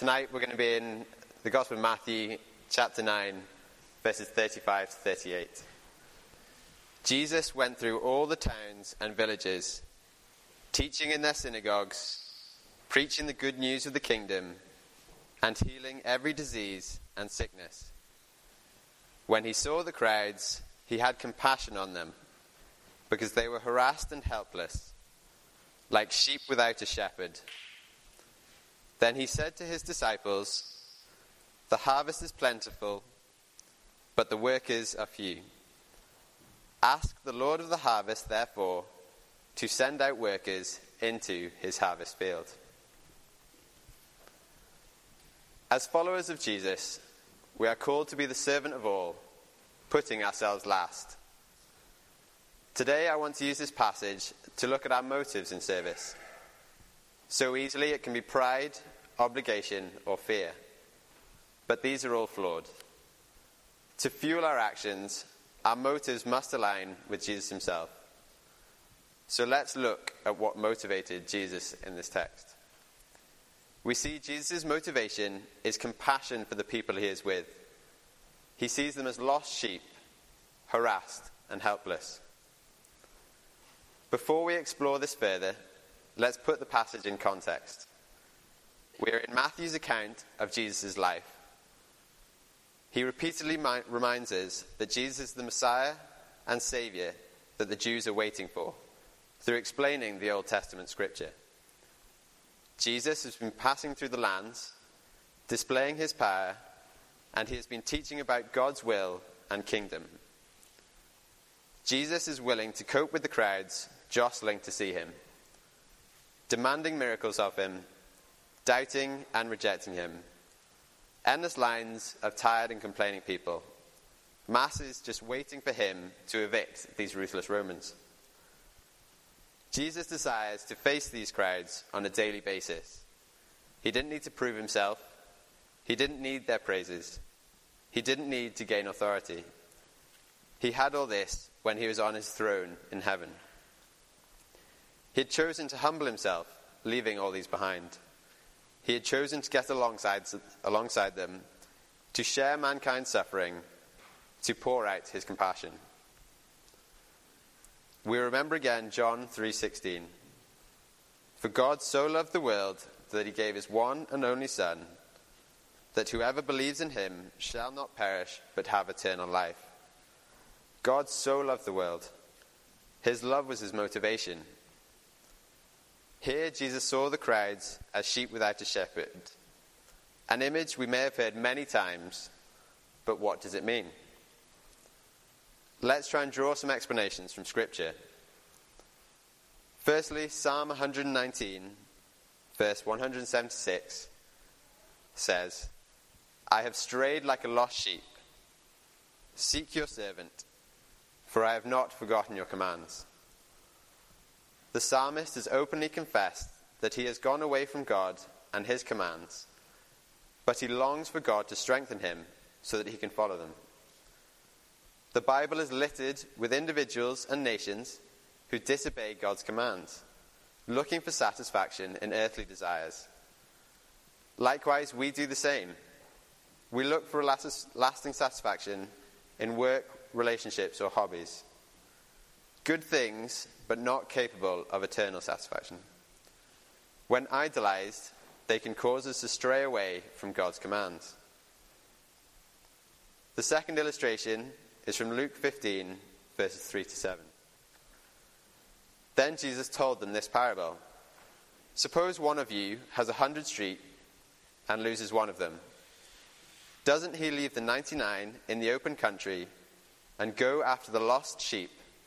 tonight we're going to be in the Gospel of Matthew, chapter 9, verses 35 to 38. Jesus went through all the towns and villages, teaching in their synagogues, preaching the good news of the kingdom, and healing every disease and sickness. When he saw the crowds, he had compassion on them, because they were harassed and helpless, like sheep without a shepherd. Then he said to his disciples, The harvest is plentiful, but the workers are few. Ask the Lord of the harvest, therefore, to send out workers into his harvest field. As followers of Jesus, we are called to be the servant of all, putting ourselves last. Today, I want to use this passage to look at our motives in service. So easily it can be pride, obligation, or fear. But these are all flawed. To fuel our actions, our motives must align with Jesus himself. So let's look at what motivated Jesus in this text. We see Jesus' motivation is compassion for the people he is with. He sees them as lost sheep, harassed and helpless. Before we explore this further, Let's put the passage in context. We're in Matthew's account of Jesus' life. He repeatedly mi- reminds us that Jesus is the Messiah and Savior that the Jews are waiting for through explaining the Old Testament scripture. Jesus has been passing through the lands, displaying his power, and he has been teaching about God's will and kingdom. Jesus is willing to cope with the crowds jostling to see him demanding miracles of him, doubting and rejecting him. Endless lines of tired and complaining people. Masses just waiting for him to evict these ruthless Romans. Jesus desires to face these crowds on a daily basis. He didn't need to prove himself. He didn't need their praises. He didn't need to gain authority. He had all this when he was on his throne in heaven. He had chosen to humble himself, leaving all these behind. He had chosen to get alongside, alongside them, to share mankind's suffering, to pour out his compassion. We remember again John 3:16. For God so loved the world that he gave his one and only son that whoever believes in him shall not perish but have eternal life. God so loved the world. His love was his motivation. Here, Jesus saw the crowds as sheep without a shepherd. An image we may have heard many times, but what does it mean? Let's try and draw some explanations from Scripture. Firstly, Psalm 119, verse 176 says, I have strayed like a lost sheep. Seek your servant, for I have not forgotten your commands. The psalmist has openly confessed that he has gone away from God and his commands, but he longs for God to strengthen him so that he can follow them. The Bible is littered with individuals and nations who disobey God's commands, looking for satisfaction in earthly desires. Likewise, we do the same. We look for lasting satisfaction in work, relationships, or hobbies. Good things but not capable of eternal satisfaction. When idolized, they can cause us to stray away from God's commands. The second illustration is from Luke 15, verses 3 to 7. Then Jesus told them this parable Suppose one of you has a hundred sheep and loses one of them. Doesn't he leave the 99 in the open country and go after the lost sheep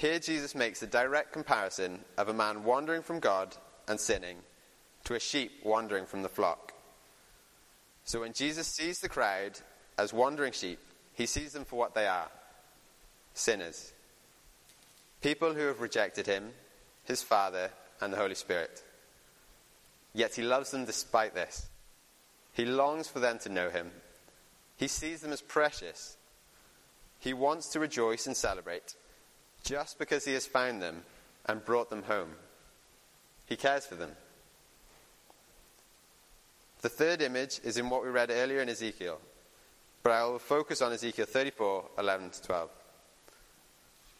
Here, Jesus makes a direct comparison of a man wandering from God and sinning to a sheep wandering from the flock. So when Jesus sees the crowd as wandering sheep, he sees them for what they are sinners. People who have rejected him, his Father, and the Holy Spirit. Yet he loves them despite this. He longs for them to know him. He sees them as precious. He wants to rejoice and celebrate just because he has found them and brought them home. He cares for them. The third image is in what we read earlier in Ezekiel, but I will focus on Ezekiel 34 11 to 12.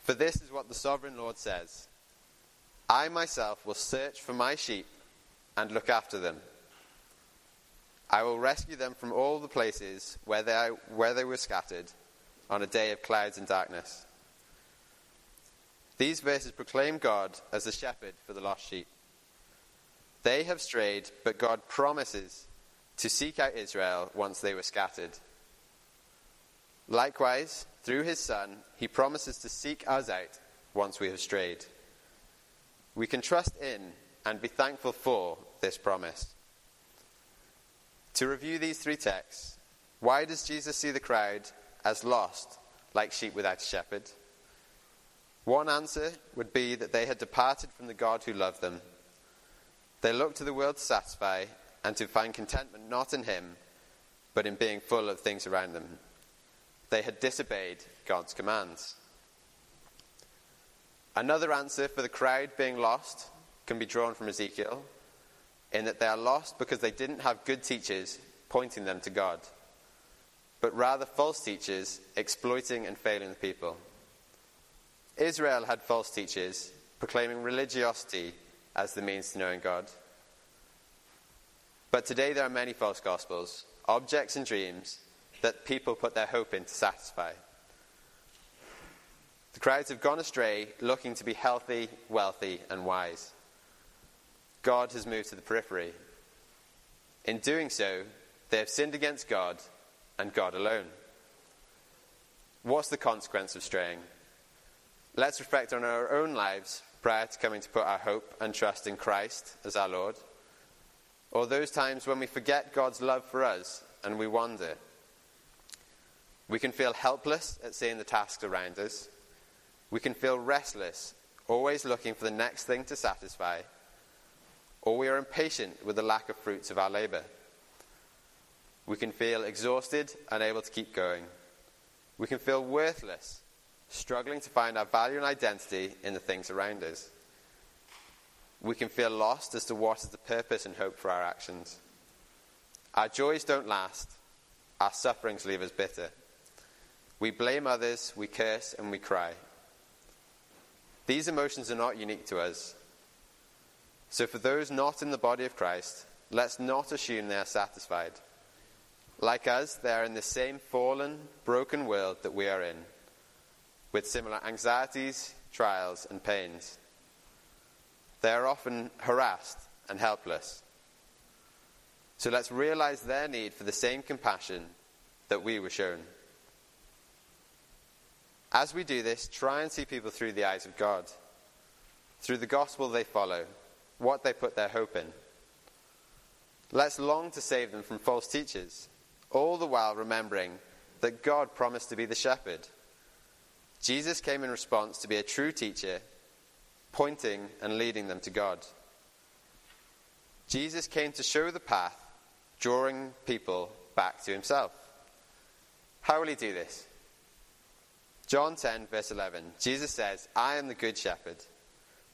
For this is what the sovereign Lord says I myself will search for my sheep and look after them. I will rescue them from all the places where they, where they were scattered on a day of clouds and darkness. These verses proclaim God as the shepherd for the lost sheep. They have strayed, but God promises to seek out Israel once they were scattered. Likewise, through his Son, he promises to seek us out once we have strayed. We can trust in and be thankful for this promise. To review these three texts, why does Jesus see the crowd as lost, like sheep without a shepherd? One answer would be that they had departed from the God who loved them. They looked to the world to satisfy and to find contentment not in Him, but in being full of things around them. They had disobeyed God's commands. Another answer for the crowd being lost can be drawn from Ezekiel, in that they are lost because they didn't have good teachers pointing them to God, but rather false teachers exploiting and failing the people. Israel had false teachers proclaiming religiosity as the means to knowing God. But today there are many false gospels, objects and dreams that people put their hope in to satisfy. The crowds have gone astray looking to be healthy, wealthy, and wise. God has moved to the periphery. In doing so, they have sinned against God and God alone. What's the consequence of straying? Let's reflect on our own lives prior to coming to put our hope and trust in Christ as our Lord, or those times when we forget God's love for us and we wander. We can feel helpless at seeing the tasks around us. We can feel restless, always looking for the next thing to satisfy. Or we are impatient with the lack of fruits of our labor. We can feel exhausted, unable to keep going. We can feel worthless, struggling to find our value and identity in the things around us. We can feel lost as to what is the purpose and hope for our actions. Our joys don't last, our sufferings leave us bitter. We blame others, we curse, and we cry. These emotions are not unique to us. So, for those not in the body of Christ, let's not assume they are satisfied. Like us, they are in the same fallen, broken world that we are in, with similar anxieties, trials, and pains. They are often harassed and helpless. So let's realize their need for the same compassion that we were shown. As we do this, try and see people through the eyes of God, through the gospel they follow, what they put their hope in. Let's long to save them from false teachers, all the while remembering that God promised to be the shepherd. Jesus came in response to be a true teacher, pointing and leading them to God. Jesus came to show the path, drawing people back to himself. How will he do this? John 10, verse 11, Jesus says, I am the good shepherd.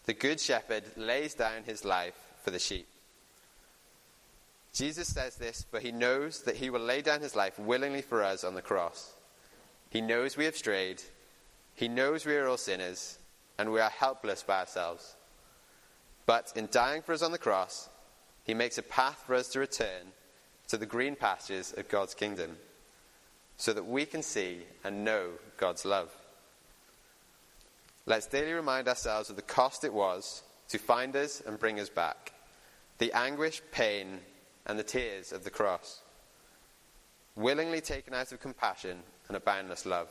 The good shepherd lays down his life for the sheep. Jesus says this, but he knows that he will lay down his life willingly for us on the cross. He knows we have strayed. He knows we are all sinners, and we are helpless by ourselves. But in dying for us on the cross, he makes a path for us to return to the green pastures of God's kingdom so that we can see and know God's love. Let's daily remind ourselves of the cost it was to find us and bring us back, the anguish, pain, and the tears of the cross, willingly taken out of compassion and a boundless love.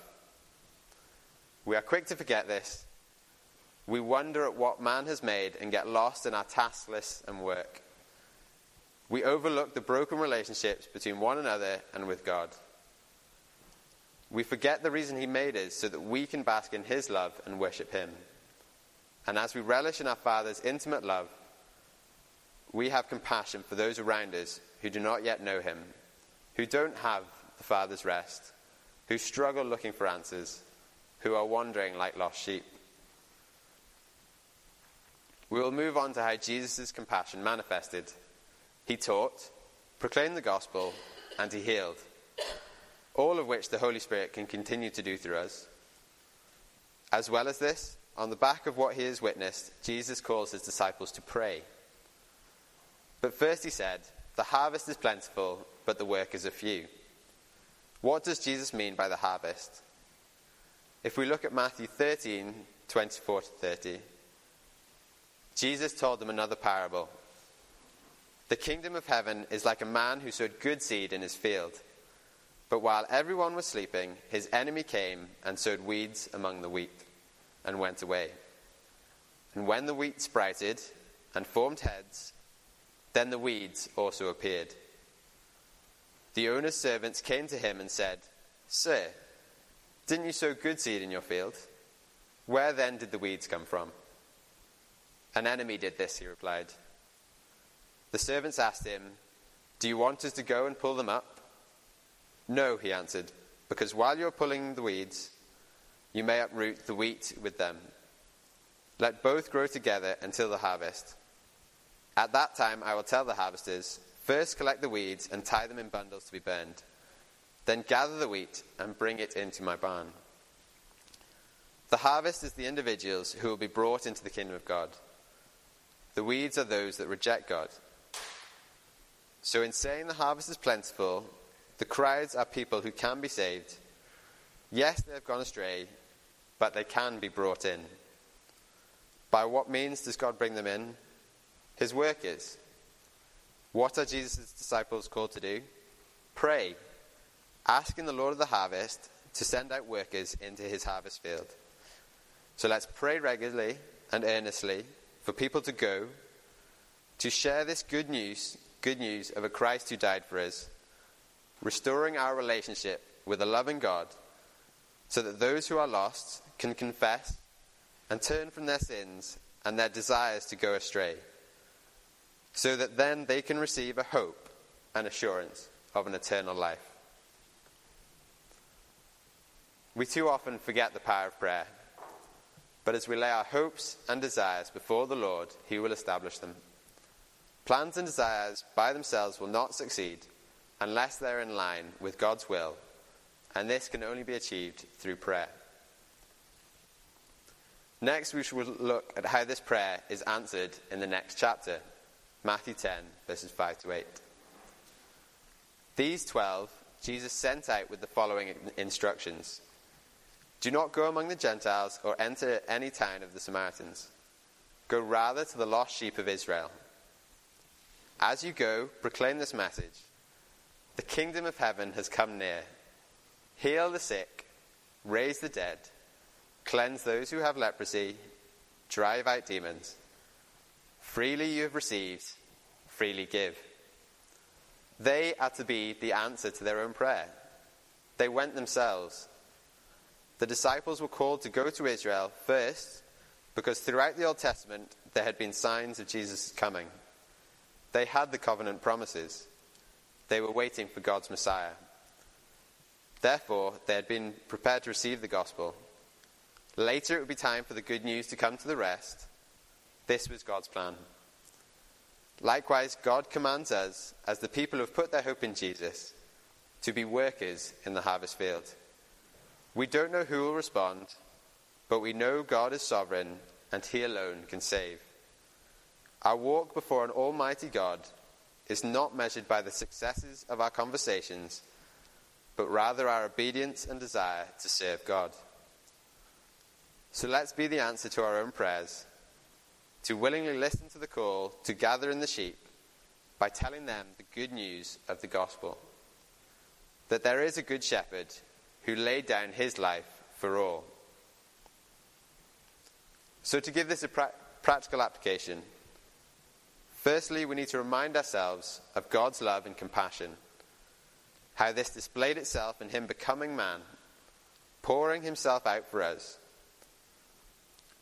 We are quick to forget this. We wonder at what man has made and get lost in our task lists and work. We overlook the broken relationships between one another and with God. We forget the reason he made us so that we can bask in his love and worship him. And as we relish in our Father's intimate love, we have compassion for those around us who do not yet know him, who don't have the Father's rest, who struggle looking for answers, who are wandering like lost sheep. We will move on to how Jesus' compassion manifested. He taught, proclaimed the gospel, and he healed, all of which the Holy Spirit can continue to do through us. As well as this, on the back of what he has witnessed, Jesus calls his disciples to pray. But first he said, The harvest is plentiful, but the workers are few. What does Jesus mean by the harvest? If we look at Matthew 13, 24 to 30, Jesus told them another parable. The kingdom of heaven is like a man who sowed good seed in his field. But while everyone was sleeping, his enemy came and sowed weeds among the wheat and went away. And when the wheat sprouted and formed heads, then the weeds also appeared. The owner's servants came to him and said, Sir, didn't you sow good seed in your field? Where then did the weeds come from? An enemy did this, he replied. The servants asked him, Do you want us to go and pull them up? No, he answered, because while you're pulling the weeds, you may uproot the wheat with them. Let both grow together until the harvest. At that time, I will tell the harvesters first collect the weeds and tie them in bundles to be burned. Then gather the wheat and bring it into my barn. The harvest is the individuals who will be brought into the kingdom of God. The weeds are those that reject God. So, in saying the harvest is plentiful, the crowds are people who can be saved. Yes, they have gone astray, but they can be brought in. By what means does God bring them in? His work is. What are Jesus' disciples called to do? Pray, asking the Lord of the harvest to send out workers into his harvest field. So let's pray regularly and earnestly for people to go, to share this good news, good news of a Christ who died for us, restoring our relationship with a loving God, so that those who are lost can confess and turn from their sins and their desires to go astray, so that then they can receive a hope and assurance of an eternal life. We too often forget the power of prayer but as we lay our hopes and desires before the Lord, He will establish them. Plans and desires by themselves will not succeed unless they're in line with God's will, and this can only be achieved through prayer. Next, we should look at how this prayer is answered in the next chapter, Matthew 10, verses 5 to 8. These twelve Jesus sent out with the following instructions do not go among the Gentiles or enter any town of the Samaritans. Go rather to the lost sheep of Israel. As you go, proclaim this message The kingdom of heaven has come near. Heal the sick, raise the dead, cleanse those who have leprosy, drive out demons. Freely you have received, freely give. They are to be the answer to their own prayer. They went themselves the disciples were called to go to Israel first because throughout the Old Testament there had been signs of Jesus' coming. They had the covenant promises. They were waiting for God's Messiah. Therefore, they had been prepared to receive the gospel. Later, it would be time for the good news to come to the rest. This was God's plan. Likewise, God commands us, as the people who have put their hope in Jesus, to be workers in the harvest field. We don't know who will respond, but we know God is sovereign and He alone can save. Our walk before an almighty God is not measured by the successes of our conversations, but rather our obedience and desire to serve God. So let's be the answer to our own prayers, to willingly listen to the call to gather in the sheep by telling them the good news of the gospel that there is a good shepherd who laid down his life for all. So, to give this a pra- practical application, firstly, we need to remind ourselves of God's love and compassion, how this displayed itself in him becoming man pouring himself out for us.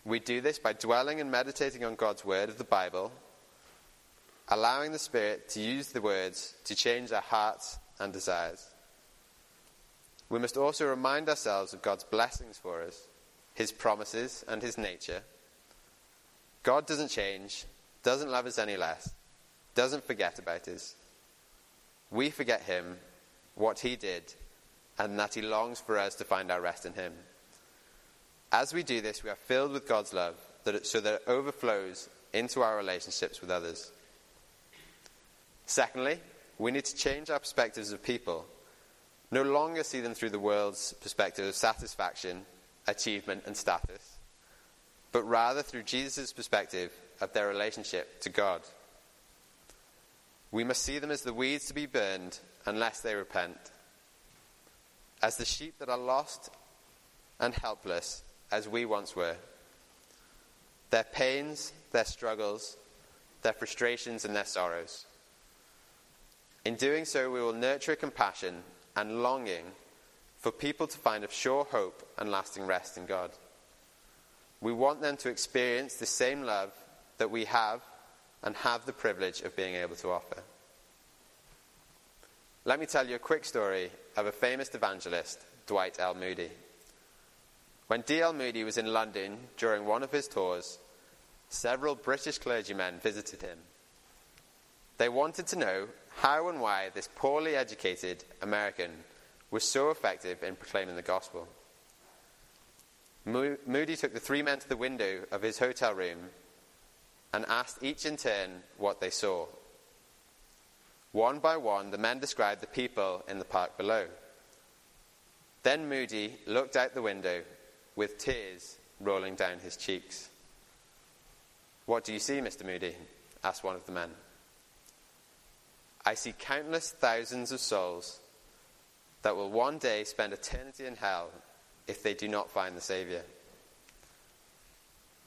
We do this by dwelling and meditating on God's word of the Bible, allowing the Spirit to use the words to change our hearts and desires. We must also remind ourselves of God's blessings for us, His promises, and His nature. God doesn't change, doesn't love us any less, doesn't forget about us. We forget Him, what He did, and that He longs for us to find our rest in Him. As we do this, we are filled with God's love that it, so that it overflows into our relationships with others. Secondly, we need to change our perspectives of people. No longer see them through the world's perspective of satisfaction, achievement, and status, but rather through Jesus' perspective of their relationship to God. We must see them as the weeds to be burned unless they repent, as the sheep that are lost and helpless as we once were. Their pains, their struggles, their frustrations, and their sorrows. In doing so, we will nurture compassion and longing for people to find a sure hope and lasting rest in God. We want them to experience the same love that we have and have the privilege of being able to offer. Let me tell you a quick story of a famous evangelist, Dwight L. Moody. When D.L. Moody was in London during one of his tours, several British clergymen visited him. They wanted to know how and why this poorly educated American was so effective in proclaiming the gospel. Moody took the three men to the window of his hotel room and asked each in turn what they saw. One by one, the men described the people in the park below. Then Moody looked out the window with tears rolling down his cheeks. What do you see, Mr. Moody? asked one of the men. I see countless thousands of souls that will one day spend eternity in hell if they do not find the Saviour.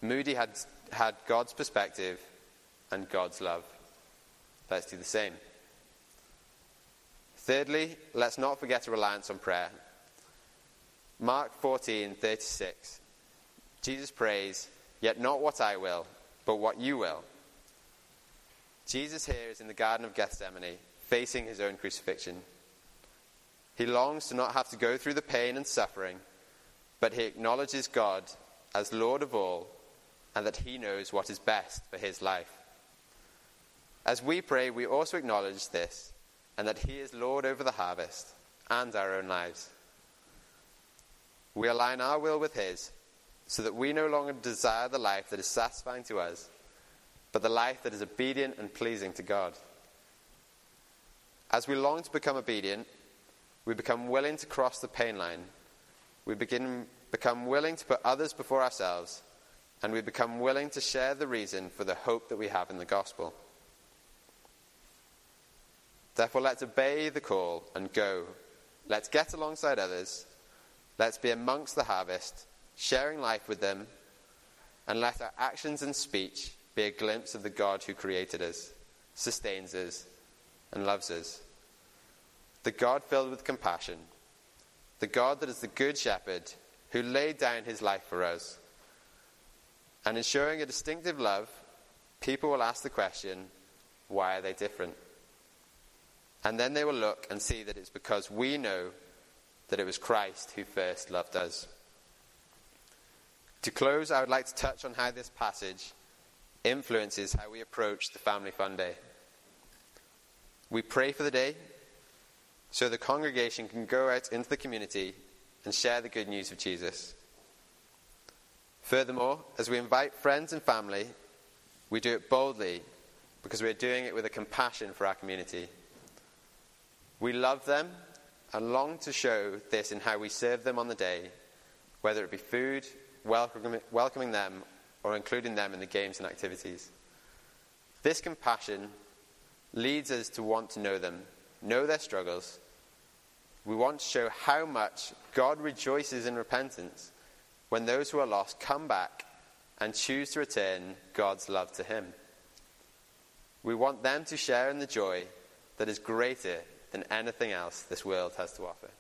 Moody had, had God's perspective and God's love. Let's do the same. Thirdly, let's not forget a reliance on prayer. Mark 14:36. Jesus prays, "Yet not what I will, but what you will." Jesus here is in the Garden of Gethsemane, facing his own crucifixion. He longs to not have to go through the pain and suffering, but he acknowledges God as Lord of all and that he knows what is best for his life. As we pray, we also acknowledge this and that he is Lord over the harvest and our own lives. We align our will with his so that we no longer desire the life that is satisfying to us but the life that is obedient and pleasing to God. As we long to become obedient, we become willing to cross the pain line. We begin, become willing to put others before ourselves, and we become willing to share the reason for the hope that we have in the gospel. Therefore, let's obey the call and go. Let's get alongside others. Let's be amongst the harvest, sharing life with them, and let our actions and speech be a glimpse of the God who created us, sustains us, and loves us. The God filled with compassion, the God that is the good shepherd who laid down his life for us. And in showing a distinctive love, people will ask the question, why are they different? And then they will look and see that it's because we know that it was Christ who first loved us. To close, I would like to touch on how this passage influences how we approach the Family Fun Day. We pray for the day so the congregation can go out into the community and share the good news of Jesus. Furthermore, as we invite friends and family, we do it boldly because we are doing it with a compassion for our community. We love them and long to show this in how we serve them on the day, whether it be food, welcoming them, or including them in the games and activities. This compassion leads us to want to know them, know their struggles. We want to show how much God rejoices in repentance when those who are lost come back and choose to return God's love to Him. We want them to share in the joy that is greater than anything else this world has to offer.